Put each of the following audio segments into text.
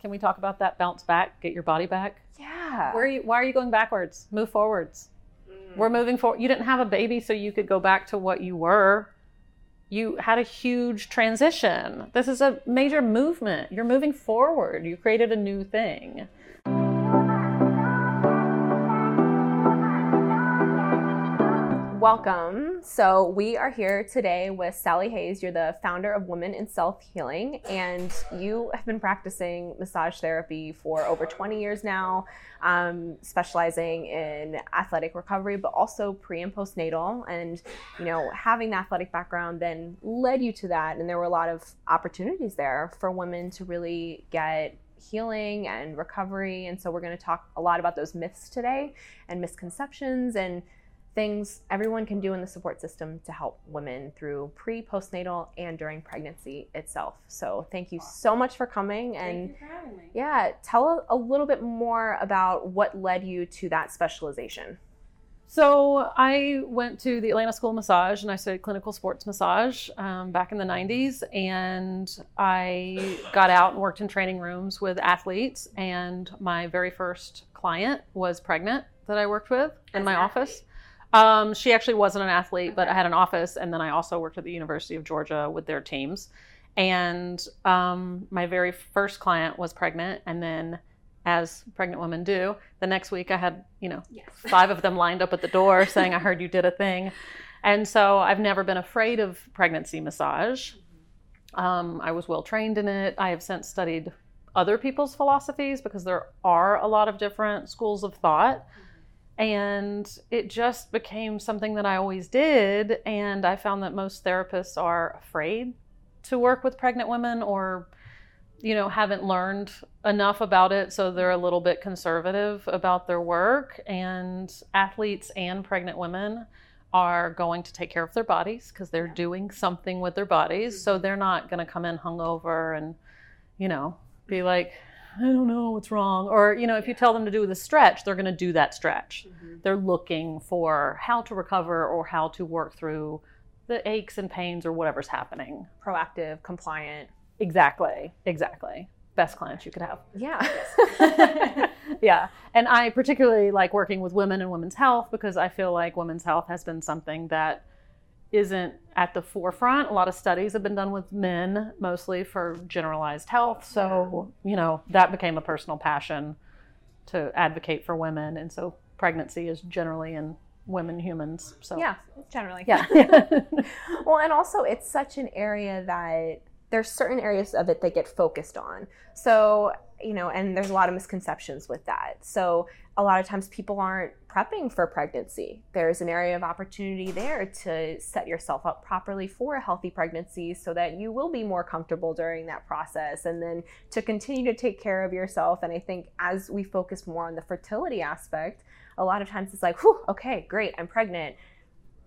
Can we talk about that bounce back, get your body back? Yeah. Where are you, why are you going backwards? Move forwards. Mm. We're moving forward. You didn't have a baby, so you could go back to what you were. You had a huge transition. This is a major movement. You're moving forward. You created a new thing. Welcome. So, we are here today with Sally Hayes. You're the founder of Women in Self Healing, and you have been practicing massage therapy for over 20 years now, um, specializing in athletic recovery, but also pre and postnatal. And, you know, having the athletic background then led you to that. And there were a lot of opportunities there for women to really get healing and recovery. And so, we're going to talk a lot about those myths today and misconceptions and things everyone can do in the support system to help women through pre, postnatal, and during pregnancy itself. So, thank you so much for coming. And for having me. yeah, tell a little bit more about what led you to that specialization. So I went to the Atlanta School of Massage and I studied clinical sports massage um, back in the 90s. And I got out and worked in training rooms with athletes. And my very first client was pregnant that I worked with in As my an office. Um, she actually wasn't an athlete, but I had an office. And then I also worked at the University of Georgia with their teams. And um, my very first client was pregnant. And then as pregnant women do. The next week, I had, you know, five of them lined up at the door saying, I heard you did a thing. And so I've never been afraid of pregnancy massage. Um, I was well trained in it. I have since studied other people's philosophies because there are a lot of different schools of thought. And it just became something that I always did. And I found that most therapists are afraid to work with pregnant women or you know haven't learned enough about it so they're a little bit conservative about their work. And athletes and pregnant women are going to take care of their bodies because they're doing something with their bodies. So mm-hmm. they're not going to come in hungover and you know be like i don't know what's wrong or you know if you tell them to do the stretch they're going to do that stretch mm-hmm. they're looking for how to recover or how to work through the aches and pains or whatever's happening Proactive, compliant. Exactly. Exactly. Best clients you could have. Yeah. yeah. And I particularly like working with women and women's health because I feel like women's health has been something that isn't at the forefront. A lot of studies have been done with men, mostly for generalized health. So, you know, that became a personal passion to advocate for women. And so pregnancy is generally in women humans. So, yeah, generally. Yeah. well, and also it's such an area that there's certain areas of it that get focused on. So, you know, and there's a lot of misconceptions with that. So, a lot of times people aren't prepping for pregnancy. There's an area of opportunity there to set yourself up properly for a healthy pregnancy so that you will be more comfortable during that process and then to continue to take care of yourself. And I think as we focus more on the fertility aspect, a lot of times it's like, whew, okay, great, I'm pregnant.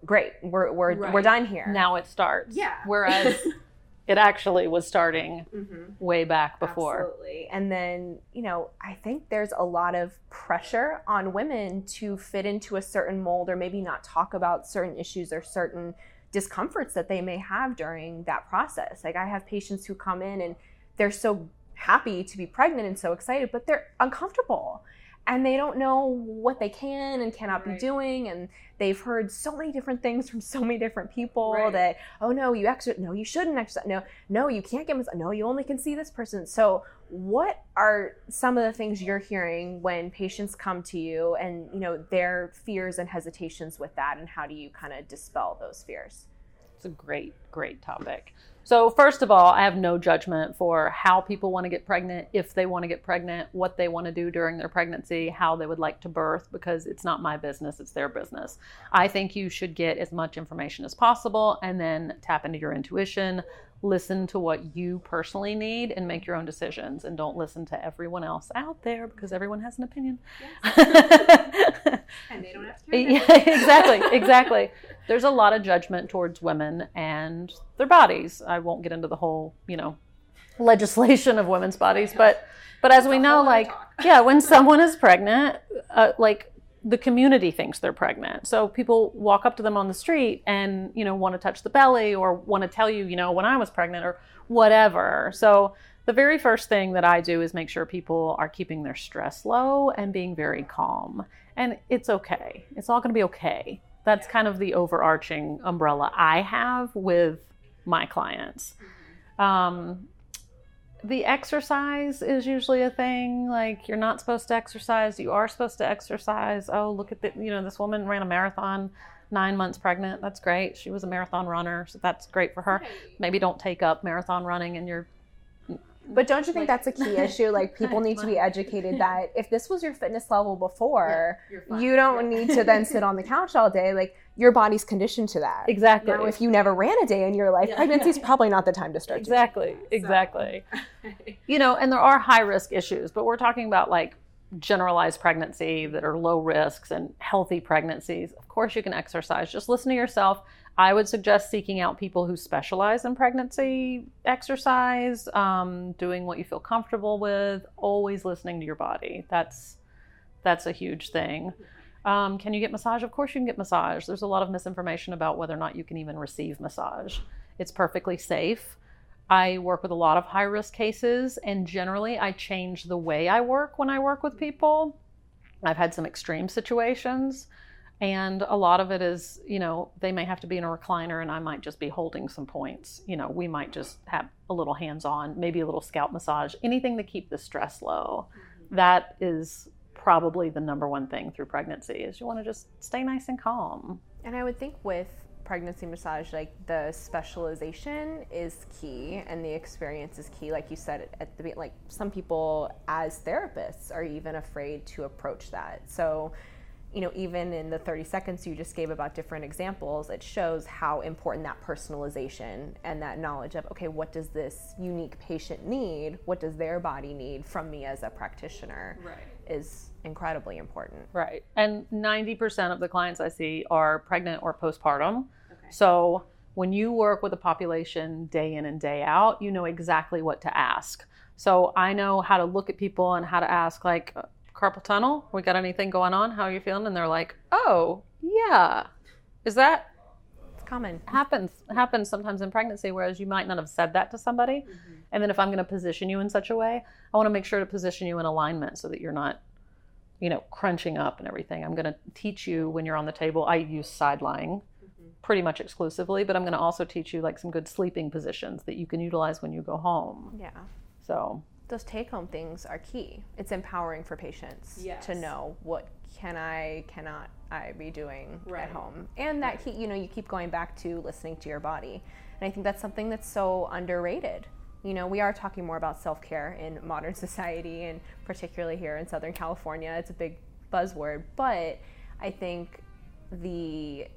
Great, we're, we're, we're done here. now it starts. Yeah. Whereas it actually was starting Mhm. way back before. Absolutely. And then, you know, I think there's a lot of pressure on women to fit into a certain mold or maybe not talk about certain issues or certain discomforts that they may have during that process. Like I have patients who come in and they're so happy to be pregnant and so excited, but they're uncomfortable. And they don't know what they can and cannot be doing. And they've heard so many different things from so many different people Right. that, oh no, you exercise. No, you shouldn't exercise. No, no, you can't get massage. No, you only can see this person. So, what are some of the things you're hearing when patients come to you and, you know, their fears and hesitations with that? And how do you kind of dispel those fears? It's a great, great topic. So, first of all, I have no judgment for how people want to get pregnant, if they want to get pregnant, what they want to do during their pregnancy, how they would like to birth, because it's not my business, it's their business. I think you should get as much information as possible and then tap into your intuition, listen to what you personally need, and make your own decisions. And don't listen to everyone else out there because everyone has an opinion. And they don't have to. Yeah, exactly, exactly. There's a lot of judgment towards women and their bodies. I won't get into the whole, you know, legislation of women's bodies, but but as we know, like, yeah, when someone is pregnant, uh, like the community thinks they're pregnant. So people walk up to them on the street and, you know, want to touch the belly or want to tell you, you know, when I was pregnant or whatever. So the very first thing that I do is make sure people are keeping their stress low and being very calm. And it's okay. It's all going to be okay. That's kind of the overarching umbrella I have with my clients. Um, the exercise is usually a thing. Like you're not supposed to exercise, you are supposed to exercise. Oh, look at the, you know, this woman ran a marathon nine months pregnant. That's great. She was a marathon runner, so that's great for her. Maybe don't take up marathon running in your but don't you think that's a key issue? Like people need to be educated that if this was your fitness level before, yeah, you don't need to then sit on the couch all day. Like your body's conditioned to that. Exactly. Now, if you never ran a day in your life, yeah, pregnancy is probably not the time to start. Exactly. Exactly. you know, and there are high risk issues, but we're talking about like generalized pregnancy that are low risks and healthy pregnancies. Of course, you can exercise. Just listen to yourself I would suggest seeking out people who specialize in pregnancy exercise, um, doing what you feel comfortable with, always listening to your body. That's that's a huge thing. Um, can you get massage? Of course, you can get massage. There's a lot of misinformation about whether or not you can even receive massage. It's perfectly safe. I work with a lot of high risk cases, and generally, I change the way I work when I work with people. I've had some extreme situations and a lot of it is you know they may have to be in a recliner and i might just be holding some points. You know we might just have a little hands on maybe a little scalp massage anything to keep the stress low. Mm-hmm. that is probably the number one thing through pregnancy is you want to just stay nice and calm. And i would think with pregnancy massage like the specialization is key and the experience is key. Like you said at the like some people as therapists are even afraid to approach that. So you know, even in the 30 seconds you just gave about different examples, it shows how important that personalization and that knowledge of, okay, what does this unique patient need? What does their body need from me as a practitioner? Right. Is incredibly important. Right. And 90% of the clients I see are pregnant or postpartum. Okay. So when you work with a population day in and day out, you know exactly what to ask. So I know how to look at people and how to ask, like, carpal tunnel? We got anything going on? How are you feeling? And they're like, oh, yeah. Is that it's common? Happens happens sometimes in pregnancy, whereas you might not have said that to somebody. Mm-hmm. And then if I'm going to position you in such a way, I want to make sure to position you in alignment so that you're not, you know, crunching up and everything. I'm going to teach you when you're on the table. I use side lying mm-hmm. pretty much exclusively, but I'm going to also teach you like some good sleeping positions that you can utilize when you go home. Yeah. So those take home things are key. It's empowering for patients yes. to know what can I, cannot I be doing right. at home. And that, right. you know, you keep going back to listening to your body. And I think that's something that's so underrated. You know, we are talking more about self care in modern society, and particularly here in Southern California. It's a big buzzword. But I think the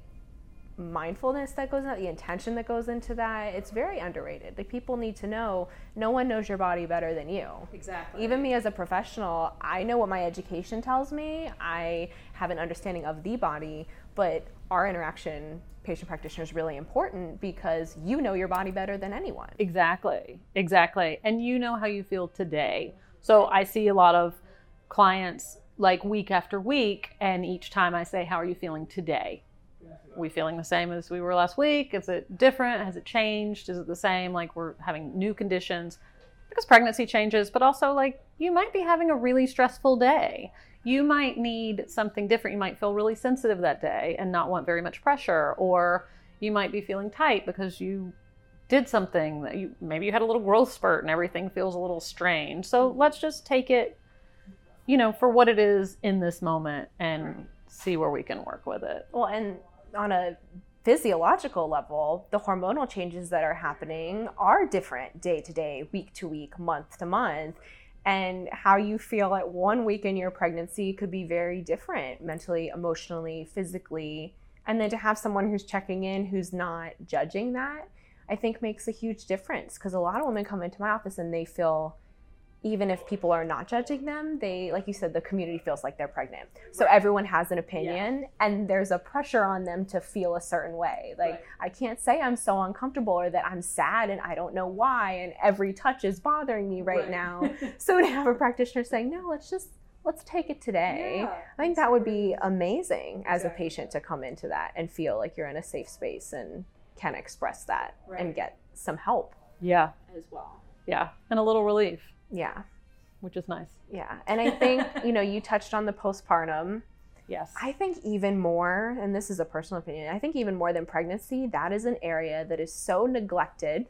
mindfulness that goes into the intention that goes into that, it's very underrated. Like people need to know no one knows your body better than you. Exactly. Even me as a professional, I know what my education tells me. I have an understanding of the body, but our interaction patient practitioner is really important because you know your body better than anyone. Exactly. Exactly. And you know how you feel today. So I see a lot of clients like week after week and each time I say how are you feeling today? We feeling the same as we were last week? Is it different? Has it changed? Is it the same? Like we're having new conditions because pregnancy changes, but also like you might be having a really stressful day. You might need something different. You might feel really sensitive that day and not want very much pressure, or you might be feeling tight because you did something that you maybe you had a little growth spurt and everything feels a little strange. So let's just take it, you know, for what it is in this moment and see where we can work with it. Well, and on a physiological level, the hormonal changes that are happening are different day to day, week to week, month to month. And how you feel at one week in your pregnancy could be very different mentally, emotionally, physically. And then to have someone who's checking in who's not judging that, I think makes a huge difference because a lot of women come into my office and they feel even if people are not judging them, they, like you said, the community feels like they're pregnant. So right. everyone has an opinion, yeah. and there's a pressure on them to feel a certain way. Like, right. I can't say I'm so uncomfortable or that I'm sad and I don't know why, and every touch is bothering me right, right. now. so to have a practitioner saying, no, let's just let's take it today. Yeah, I think that would be amazing as exactly. a patient to come into that and feel like you're in a safe space and can express that and get some help. Yeah. As well. Yeah, and a little relief, Yeah. which is nice. Yeah. And I think, you know, you touched on the postpartum. Yes. I think even more, and this is a personal opinion, I think even more than pregnancy, that is an area that is so neglected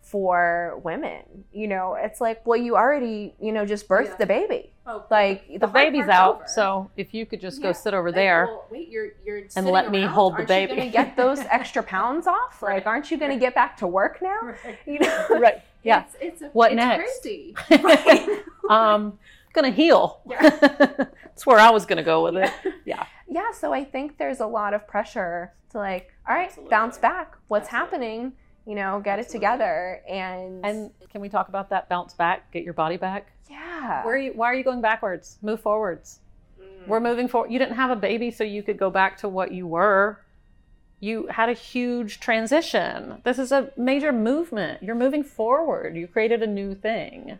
for women. You know, it's like, well, you already, you know, just birthed Yeah. the baby. Oh, Like the the baby's out, over. so if you could just go sit over like, there. well, wait, you're you're and let me around, hold the aren't you baby. gonna get those extra pounds off. Like, Right. aren't you going to get back to work now? Right. You know, right. Yeah. It's, it's a, What it's next? crazy. um, gonna heal. Yeah. That's where I was gonna go with it. yeah. Yeah. So I think there's a lot of pressure to like, all right, Absolutely. bounce back. What's Absolutely. happening? You know, get it together. And And can we talk about that bounce back, get your body back? yeah, Where are you? Why are you going backwards? Move forwards. Mm. We're moving forward. You didn't have a baby, so you could go back to what you were. You had a huge transition. This is a major movement. You're moving forward. You created a new thing.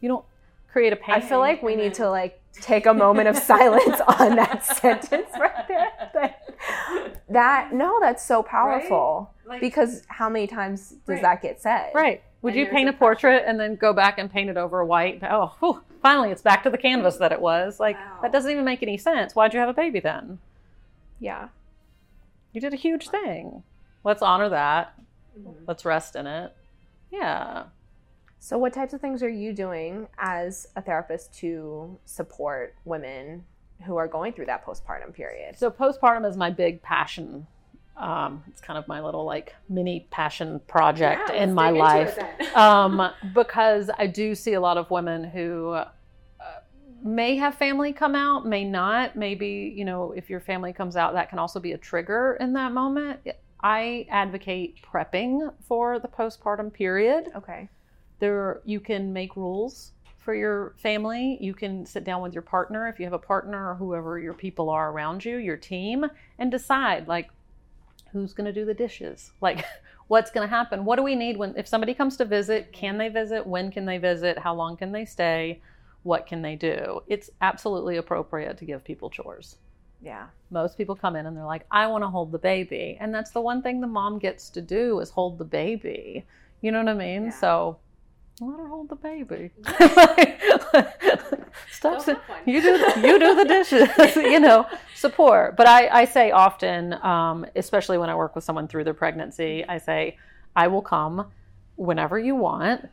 You don't create a pain. I feel like we need to like take a moment of silence on that sentence right there. Like, that no, that's so powerful Like, because how many times does Right. that get said? Right. Would And you paint a a portrait and then go back and paint it over white? Oh, whew, finally, it's back to the canvas that it was. Like, Wow. that doesn't even make any sense. Why'd you have a baby then? Yeah. You did a huge thing. Let's honor that. Mhm. Let's rest in it. Yeah. So, what types of things are you doing as a therapist to support women who are going through that postpartum period? So, postpartum is my big passion. Um, it's kind of my little like mini passion project Yeah, in my life. um, because I do see a lot of women who may have family come out, may not. Maybe, you know, if your family comes out, that can also be a trigger in that moment. I advocate prepping for the postpartum period. Okay. There, you can make rules for your family. You can sit down with your partner if you have a partner or whoever your people are around you, your team, and decide like who's going to do the dishes, like what's going to happen. What do we need when if somebody comes to visit? Can they visit? When can they visit? How long can they stay? What can they do? It's absolutely appropriate to give people chores Yeah. most people come in and they're like i want to hold the baby and that's the one thing the mom gets to do is hold the baby you know what i mean Yeah. so let her hold the baby stop Go saying have fun. you do you do the dishes you know support but i i say often um, especially when i work with someone through their pregnancy i say i will come whenever you want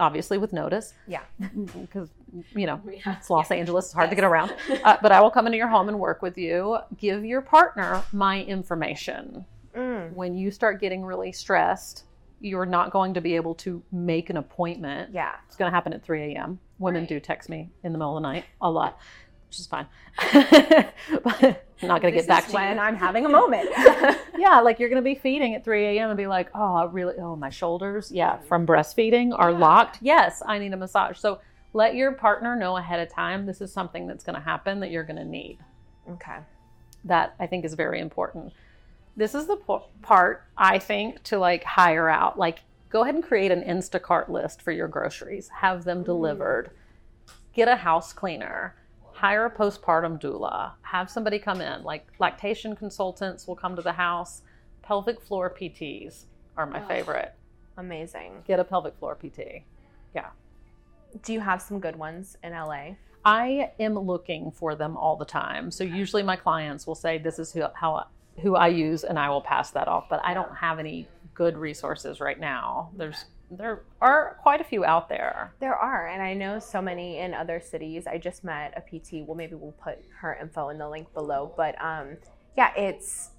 obviously with notice Yeah. because you know have- it's los yeah. angeles it's hard to get around uh, but I will come into your home and work with you. Give your partner my information. Mm. When you start getting really stressed, you're not going to be able to make an appointment. Yeah. It's going to happen at 3 a.m. Women Right. do text me in the middle of the night a lot, which is fine. but I'm not going to get back is to when you. I'm having a moment. Yeah, like you're going to be feeding at 3 a.m. and be like, oh, I really, oh, my shoulders, yeah, from breastfeeding are Yeah. locked. Yes, I need a massage. So let your partner know ahead of time this is something that's going to happen that you're going to need. okay. that I think is very important. This is the po- part I think to like hire out. Like, go ahead and create an Instacart list for your groceries, have them delivered, get a house cleaner, hire a postpartum doula, have somebody come in. Like, lactation consultants will come to the house, pelvic floor PTs are my Oh. favorite. Amazing. Get a pelvic floor PT. Yeah. Do you have some good ones in LA? I am looking for them all the time. So usually my clients will say, "This is who how who I use," and I will pass that off. But I don't have any good resources right now. There's there are quite a few out there. There are, and I know so many in other cities. I just met a PT. Well, maybe we'll put her info in the link below. But um, yeah, it's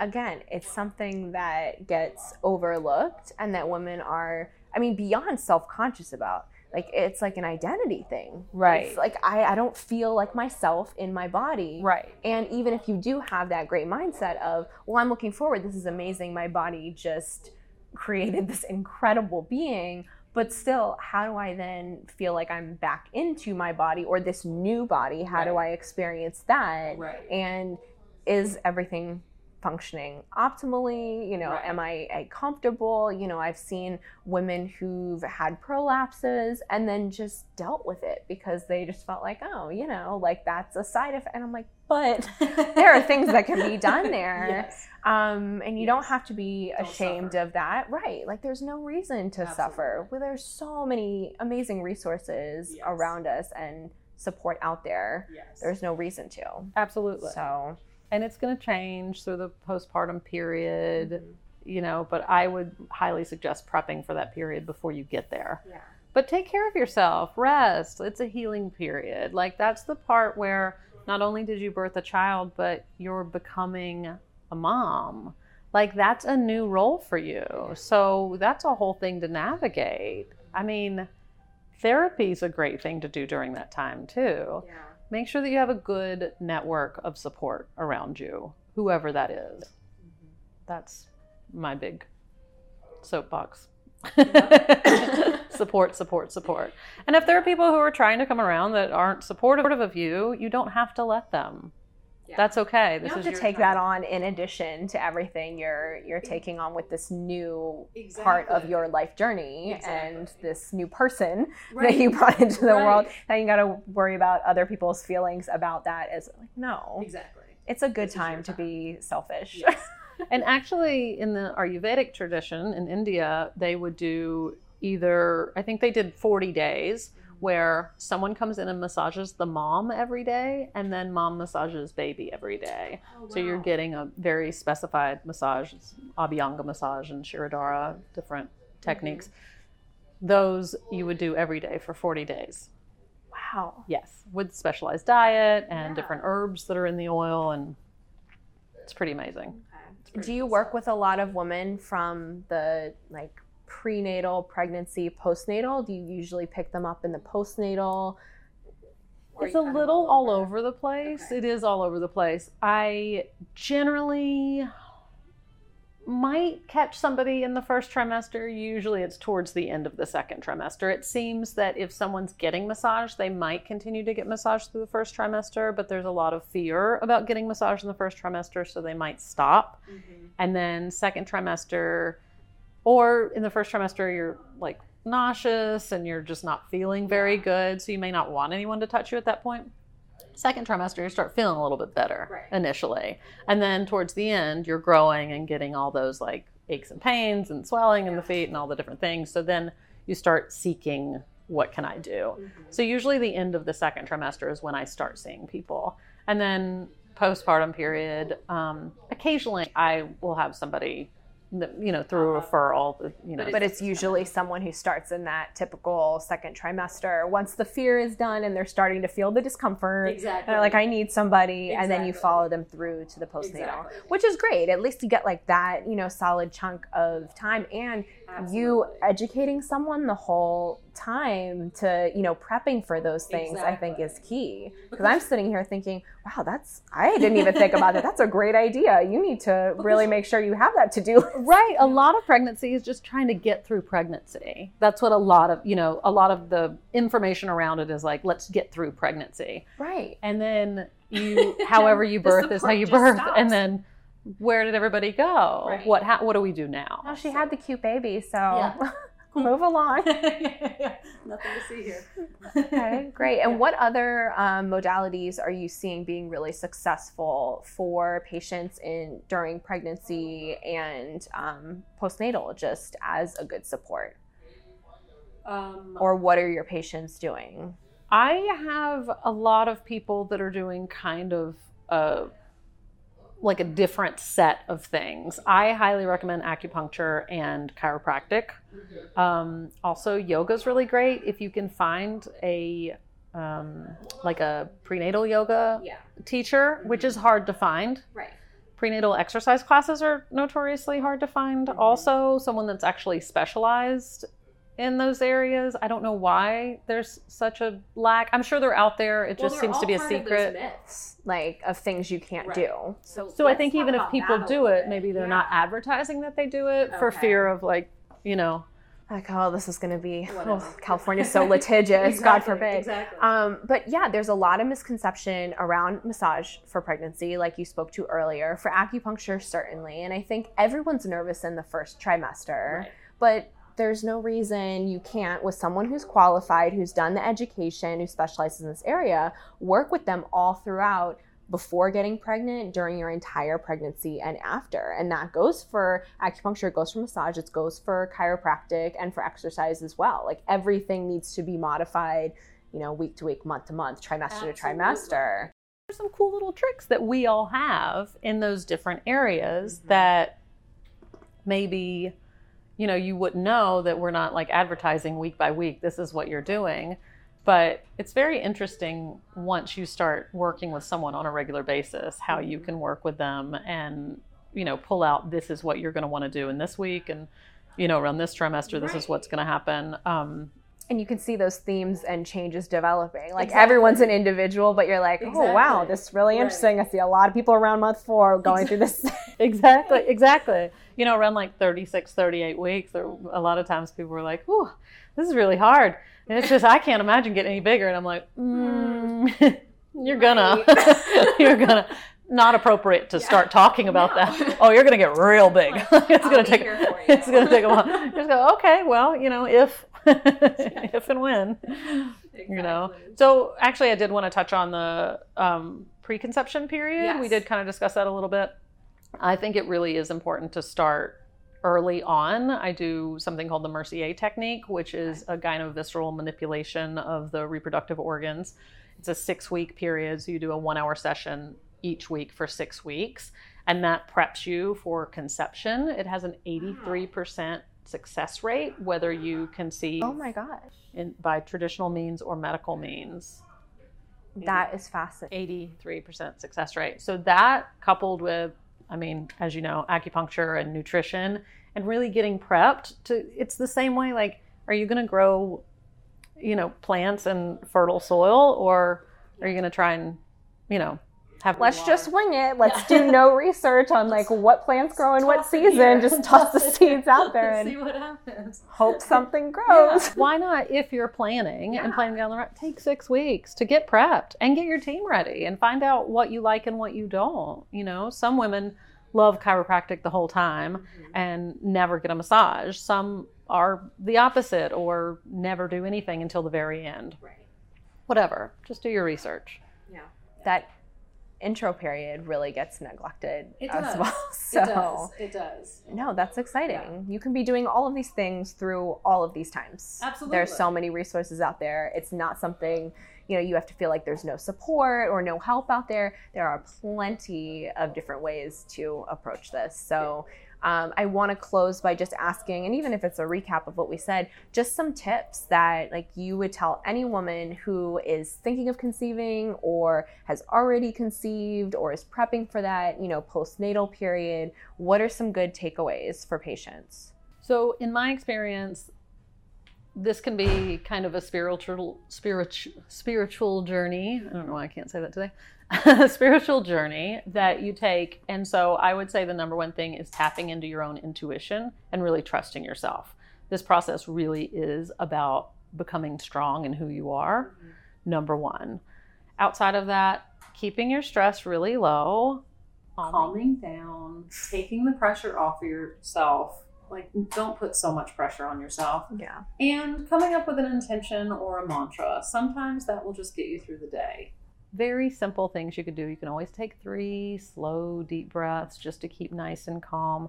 again, it's something that gets overlooked, and that women are, I mean, beyond self conscious about. Like it's like an identity thing, Right. It's like I, I don't feel like myself in my body, Right. And even if you do have that great mindset of, well, I'm looking forward, this is amazing, my body just created this incredible being, but still, how do I then feel like I'm back into my body or this new body? How do I experience that? Right. And is everything functioning optimally? You know, Right. am I, I comfortable? You know, I've seen women who've had prolapses and then just dealt with it because they just felt like, oh, you know, like that's a side effect. And I'm like, but there are things that can be done there. Yes. Um, and you don't have to be Don't ashamed suffer. of that. Right. Like there's no reason to suffer. Well, there's so many amazing resources Yes. around us and support out there. Yes. There's no reason to. Absolutely. So and it's going to change through the postpartum period, Mm-hmm. you know, but I would highly suggest prepping for that period before you get there. yeah. But take care of yourself, rest. It's a healing period. Like that's the part where not only did you birth a child, but you're becoming a mom. Like that's a new role for you. So that's a whole thing to navigate. I mean, therapy is a great thing to do during that time too. Yeah. Make sure that you have a good network of support around you, whoever that is. That's my big soapbox. support, support, support. And if there are people who are trying to come around that aren't supportive of you, you don't have to let them. Yeah. That's okay. You This have is to take time. that on in addition to everything you're you're taking on with this new part of your life journey and this new person that you brought into the Right. world. Now you got to worry about other people's feelings about that. As like, no, Exactly. it's a good This time to time. be selfish. Yes. and actually, in the Ayurvedic tradition in India, they would do either, I think they did 40 days where someone comes in and massages the mom every day, and then mom massages baby every day. Oh, so you're getting a very specified massage, it's Abhyanga massage and Shirodhara, different mm-hmm. techniques. Those you would do every day for 40 days. Wow. Yes, with specialized diet and Yeah. different herbs that are in the oil, and it's pretty amazing. It's pretty Do you work with a lot of women from the like prenatal, pregnancy, postnatal? Do you usually pick them up in the postnatal? It's a little all over the place. Okay. It is all over the place. I generally might catch somebody in the first trimester. Usually it's towards the end of the second trimester. It seems that if someone's getting massage, they might continue to get massage through the first trimester, but there's a lot of fear about getting massage in the first trimester, so they might stop. And then second trimester or in the first trimester you're like nauseous and you're just not feeling very good, so you may not want anyone to touch you at that point. Second trimester, you start feeling a little bit better Right. initially. And then towards the end, you're growing and getting all those like aches and pains and swelling in the feet and all the different things. So then you start seeking what can I do? So usually the end of the second trimester is when I start seeing people. And then postpartum period, um, occasionally I will have somebody that, you know, through a uh-huh. referral, that, you know. But it's usually someone who starts in that typical second trimester. Once the fear is done and they're starting to feel the discomfort, Exactly. they're like, I need somebody, and then you follow them through to the postnatal, Exactly. which is great. At least you get like that, you know, solid chunk of time, and you educating someone the whole time to, you know, prepping for those things. I think is key because I'm sitting here thinking, wow, that's I didn't even think about that. That's a great idea. You need to really make sure you have that to do. Right. A lot of pregnancy is just trying to get through pregnancy. That's what a lot of, you know, a lot of the information around it is like, let's get through pregnancy. Right. And then you, however you birth is how you birth. just And then where did everybody go? Right. What, ha- what do we do now? Well, she had the cute baby, so Yeah. move along. Nothing to see here. Okay, great. And what other um, modalities are you seeing being really successful for patients in during pregnancy and um, postnatal, just as a good support? Um, Or what are your patients doing? I have a lot of people that are doing kind of a like a different set of things. I highly recommend acupuncture and chiropractic. Um, also, yoga is really great if you can find a um, like a prenatal yoga Yeah. teacher, which is hard to find. Right. Prenatal exercise classes are notoriously hard to find. Mhm. Also, someone that's actually specialized in those areas. I don't know why there's such a lack. I'm sure they're out there. It just seems to be a secret. myths, like of things you can't Right. do. So, So I think even if people do it, bit. maybe they're Yeah. not advertising that they do it for fear of like, you know, like, oh, this is going to be, oh, California's so litigious, God forbid. Exactly. Um, but yeah, there's a lot of misconception around massage for pregnancy, like you spoke to earlier. For acupuncture, certainly. And I think everyone's nervous in the first trimester, Right. but there's no reason you can't, with someone who's qualified, who's done the education, who specializes in this area, work with them all throughout before getting pregnant, during your entire pregnancy, and after. And that goes for acupuncture, it goes for massage, it goes for chiropractic, and for exercise as well. Like everything needs to be modified, you know, week to week, month to month, trimester to trimester. There's some cool little tricks that we all have in those different areas Mm-hmm. that maybe you know you wouldn't know that we're not like advertising week by week this is what you're doing. But it's very interesting once you start working with someone on a regular basis how you can work with them and you know pull out this is what you're going to want to do in this week and you know around this trimester this is what's going to happen. Um, And you can see those themes and changes developing. Like Exactly. everyone's an individual, but you're like, oh wow, this is really Right. interesting. I see a lot of people around month four going through this. exactly exactly you know around like 36 38 weeks there a lot of times people were like Whew, this is really hard and it's just i can't imagine getting any bigger and i'm like mm, you're gonna you're gonna not appropriate to start talking about No. that oh you're gonna get real big it's gonna be take here for you. it's gonna take a while just go okay well you know if if and when you know? So actually i did want to touch on the um, preconception period. We did kind of discuss that a little bit. I think it really is important to start early on. I do something called the mercier technique which is a gynovisceral manipulation of the reproductive organs. It's a six week period so you do a one hour session each week for six weeks and that preps you for conception. It has an 83% success rate whether you conceive oh my gosh, in, by traditional means or medical means. that is fascinating. 83% success rate. So that coupled with, I mean, as you know, acupuncture and nutrition and really getting prepped to, it's the same way. Like, are you going to grow, you know, plants in fertile soil or are you going to try and, you know, have Let's just wing it. Let's Yeah. do no research on like what plants grow in what season. Just toss the seeds out there and See what happens. hope something grows. Why not, if you're planning and planning down the road, take six weeks to get prepped and get your team ready and find out what you like and what you don't. You know, some women love chiropractic the whole time mm-hmm. and never get a massage. Some are the opposite or never do anything until the very end. Right. Whatever, just do your research. Yeah. That intro period really gets neglected It as does. well. So It does. no, that's exciting. You can be doing all of these things through all of these times. Absolutely. There's so many resources out there. It's not something, you know, you have to feel like there's no support or no help out there. There are plenty of different ways to approach this. So um, I want to close by just asking, and even if it's a recap of what we said, just some tips that like you would tell any woman who is thinking of conceiving or has already conceived or is prepping for that, you know, postnatal period. What are some good takeaways for patients? So, in my experience, this can be kind of a spiritual, spiritual, spiritual journey. I don't know why I can't say that today. a spiritual journey that you take, and so I would say the number one thing is tapping into your own intuition and really trusting yourself. This process really is about becoming strong in who you are. Number one. Outside of that, keeping your stress really low, calming down, taking the pressure off of yourself. Like, don't put so much pressure on yourself. Yeah. And coming up with an intention or a mantra. Sometimes that will just get you through the day. Very simple things you could do. You can always take three slow, deep breaths just to keep nice and calm.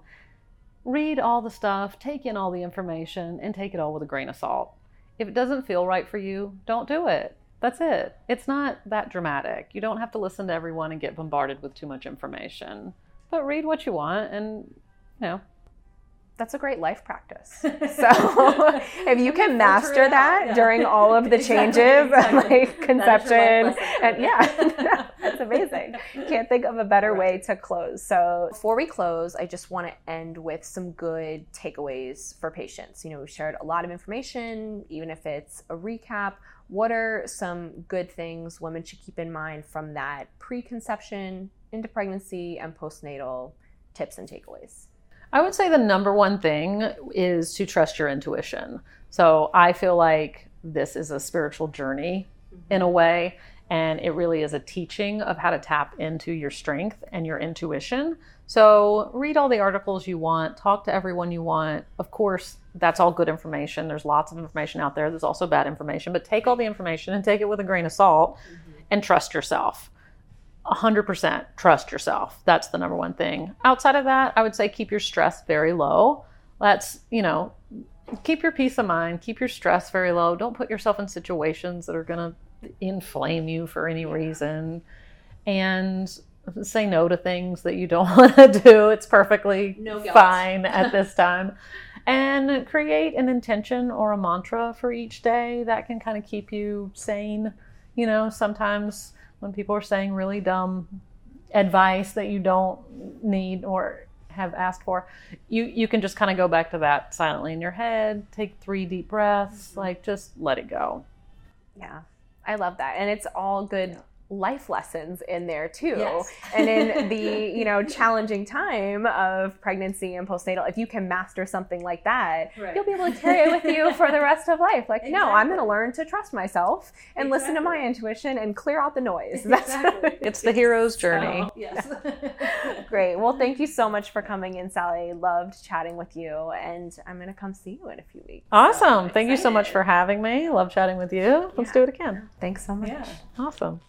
Read all the stuff, take in all the information, and take it all with a grain of salt. If it doesn't feel right for you, don't do it. That's it. It's not that dramatic. You don't have to listen to everyone and get bombarded with too much information. But read what you want and, you know, That's a great life practice. So if you can master that during all of the Exactly, changes exactly. like conception That is your life lesson. and yeah, that's amazing. Can't think of a better way to close. So before we close, I just want to end with some good takeaways for patients. You know, we shared a lot of information, even if it's a recap. What are some good things women should keep in mind from that preconception into pregnancy and postnatal tips and takeaways? I would say the number one thing is to trust your intuition. So I feel like this is a spiritual journey in a way, and it really is a teaching of how to tap into your strength and your intuition. So read all the articles you want, talk to everyone you want. Of course, that's all good information. There's lots of information out there. There's also bad information, but take all the information and take it with a grain of salt mm-hmm. and trust yourself. 100% trust yourself. That's the number one thing. Outside of that, I would say keep your stress very low. Let's, you know, keep your peace of mind, keep your stress very low. Don't put yourself in situations that are going to inflame you for any reason. And say no to things that you don't want to do. It's perfectly no fine at this time. and create an intention or a mantra for each day that can kind of keep you sane. You know, sometimes when people are saying really dumb advice that you don't need or have asked for, you you can just kind of go back to that silently in your head, take three deep breaths, mm-hmm. like just let it go. Yeah. I love that. And it's all good yeah life lessons in there too. Yes. and in the, you know, challenging time of pregnancy and postnatal, if you can master something like that, right. you'll be able to carry it with you for the rest of life. Like, exactly. no, I'm going to learn to trust myself and exactly. listen to my intuition and clear out the noise. Exactly. it's the hero's journey. So, yes. Great. Well, thank you so much for coming in, Sally. Loved chatting with you and I'm going to come see you in a few weeks. Awesome. So thank you so much for having me. Love chatting with you. Let's yeah. do it again. Thanks so much. Yeah. Awesome.